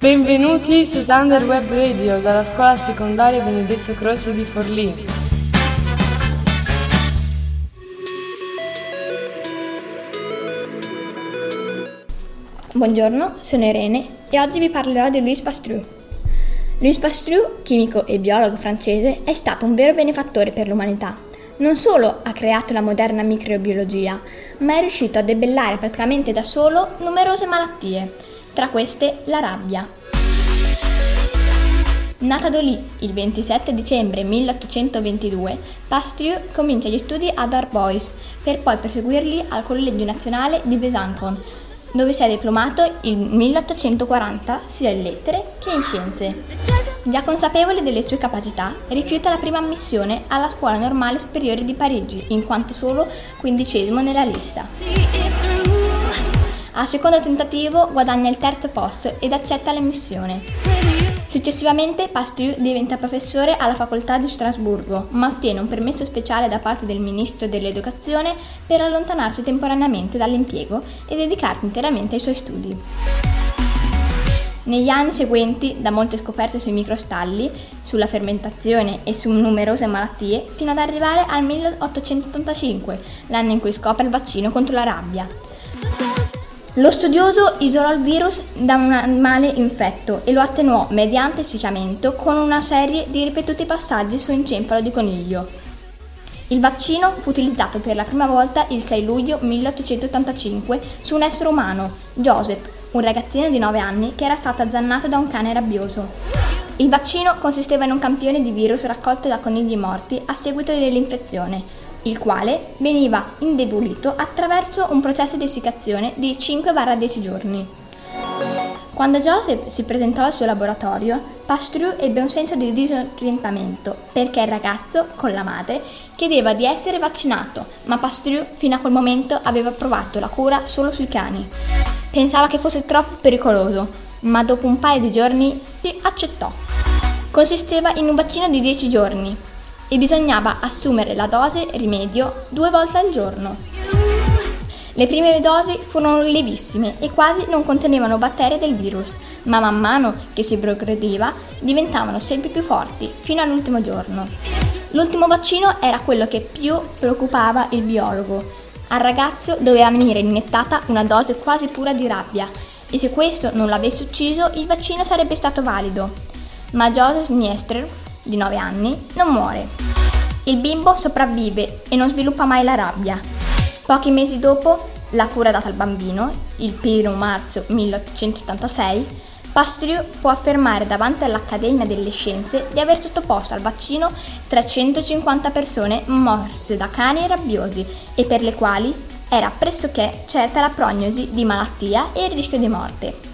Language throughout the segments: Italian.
Benvenuti su Thunder Web Radio dalla scuola secondaria Benedetto Croce di Forlì. Buongiorno, sono Irene e oggi vi parlerò di Louis Pasteur. Louis Pasteur, chimico e biologo francese, è stato un vero benefattore per l'umanità. Non solo ha creato la moderna microbiologia, ma è riuscito a debellare praticamente da solo numerose malattie tra queste la rabbia. Nata a Dolly il 27 dicembre 1822, Pasteur comincia gli studi ad Arbois per poi proseguirli al Collegio Nazionale di Besançon, dove si è diplomato il 1840 sia in lettere che in scienze. Già consapevole delle sue capacità, rifiuta la prima ammissione alla Scuola Normale Superiore di Parigi, in quanto solo quindicesimo nella lista. Al secondo tentativo guadagna il terzo posto ed accetta l'emissione. Successivamente Pasteur diventa professore alla facoltà di Strasburgo, ma ottiene un permesso speciale da parte del ministro dell'educazione per allontanarsi temporaneamente dall'impiego e dedicarsi interamente ai suoi studi. Negli anni seguenti, da molte scoperte sui microstalli, sulla fermentazione e su numerose malattie, fino ad arrivare al 1885, l'anno in cui scopre il vaccino contro la rabbia. Lo studioso isolò il virus da un animale infetto e lo attenuò mediante sciacquamento con una serie di ripetuti passaggi su un cempalo di coniglio. Il vaccino fu utilizzato per la prima volta il 6 luglio 1885 su un essere umano, Joseph, un ragazzino di 9 anni che era stato azzannato da un cane rabbioso. Il vaccino consisteva in un campione di virus raccolto da conigli morti a seguito dell'infezione il quale veniva indebolito attraverso un processo di essiccazione di 5-10 giorni. Quando Joseph si presentò al suo laboratorio, Pasteur ebbe un senso di disorientamento perché il ragazzo, con la madre, chiedeva di essere vaccinato, ma Pasteur fino a quel momento aveva provato la cura solo sui cani. Pensava che fosse troppo pericoloso, ma dopo un paio di giorni accettò. Consisteva in un vaccino di 10 giorni, e bisognava assumere la dose rimedio due volte al giorno. Le prime dosi furono lievissime e quasi non contenevano batteri del virus, ma man mano che si progrediva diventavano sempre più forti fino all'ultimo giorno. L'ultimo vaccino era quello che più preoccupava il biologo. Al ragazzo doveva venire iniettata una dose quasi pura di rabbia e se questo non l'avesse ucciso il vaccino sarebbe stato valido. Ma Joseph Miester di 9 anni, non muore. Il bimbo sopravvive e non sviluppa mai la rabbia. Pochi mesi dopo la cura data al bambino, il 1 marzo 1886, Pasteur può affermare davanti all'Accademia delle Scienze di aver sottoposto al vaccino 350 persone morse da cani rabbiosi e per le quali era pressoché certa la prognosi di malattia e il rischio di morte.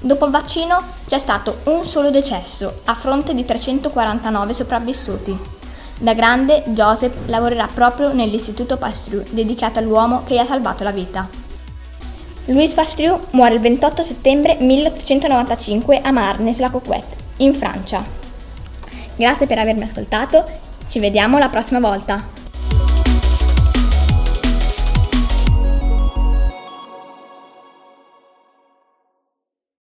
Dopo il vaccino c'è stato un solo decesso, a fronte di 349 sopravvissuti. Da grande, Joseph lavorerà proprio nell'Istituto Pasteur, dedicato all'uomo che gli ha salvato la vita. Louis Pasteur muore il 28 settembre 1895 a Marnes-la-Coquette, in Francia. Grazie per avermi ascoltato, ci vediamo la prossima volta.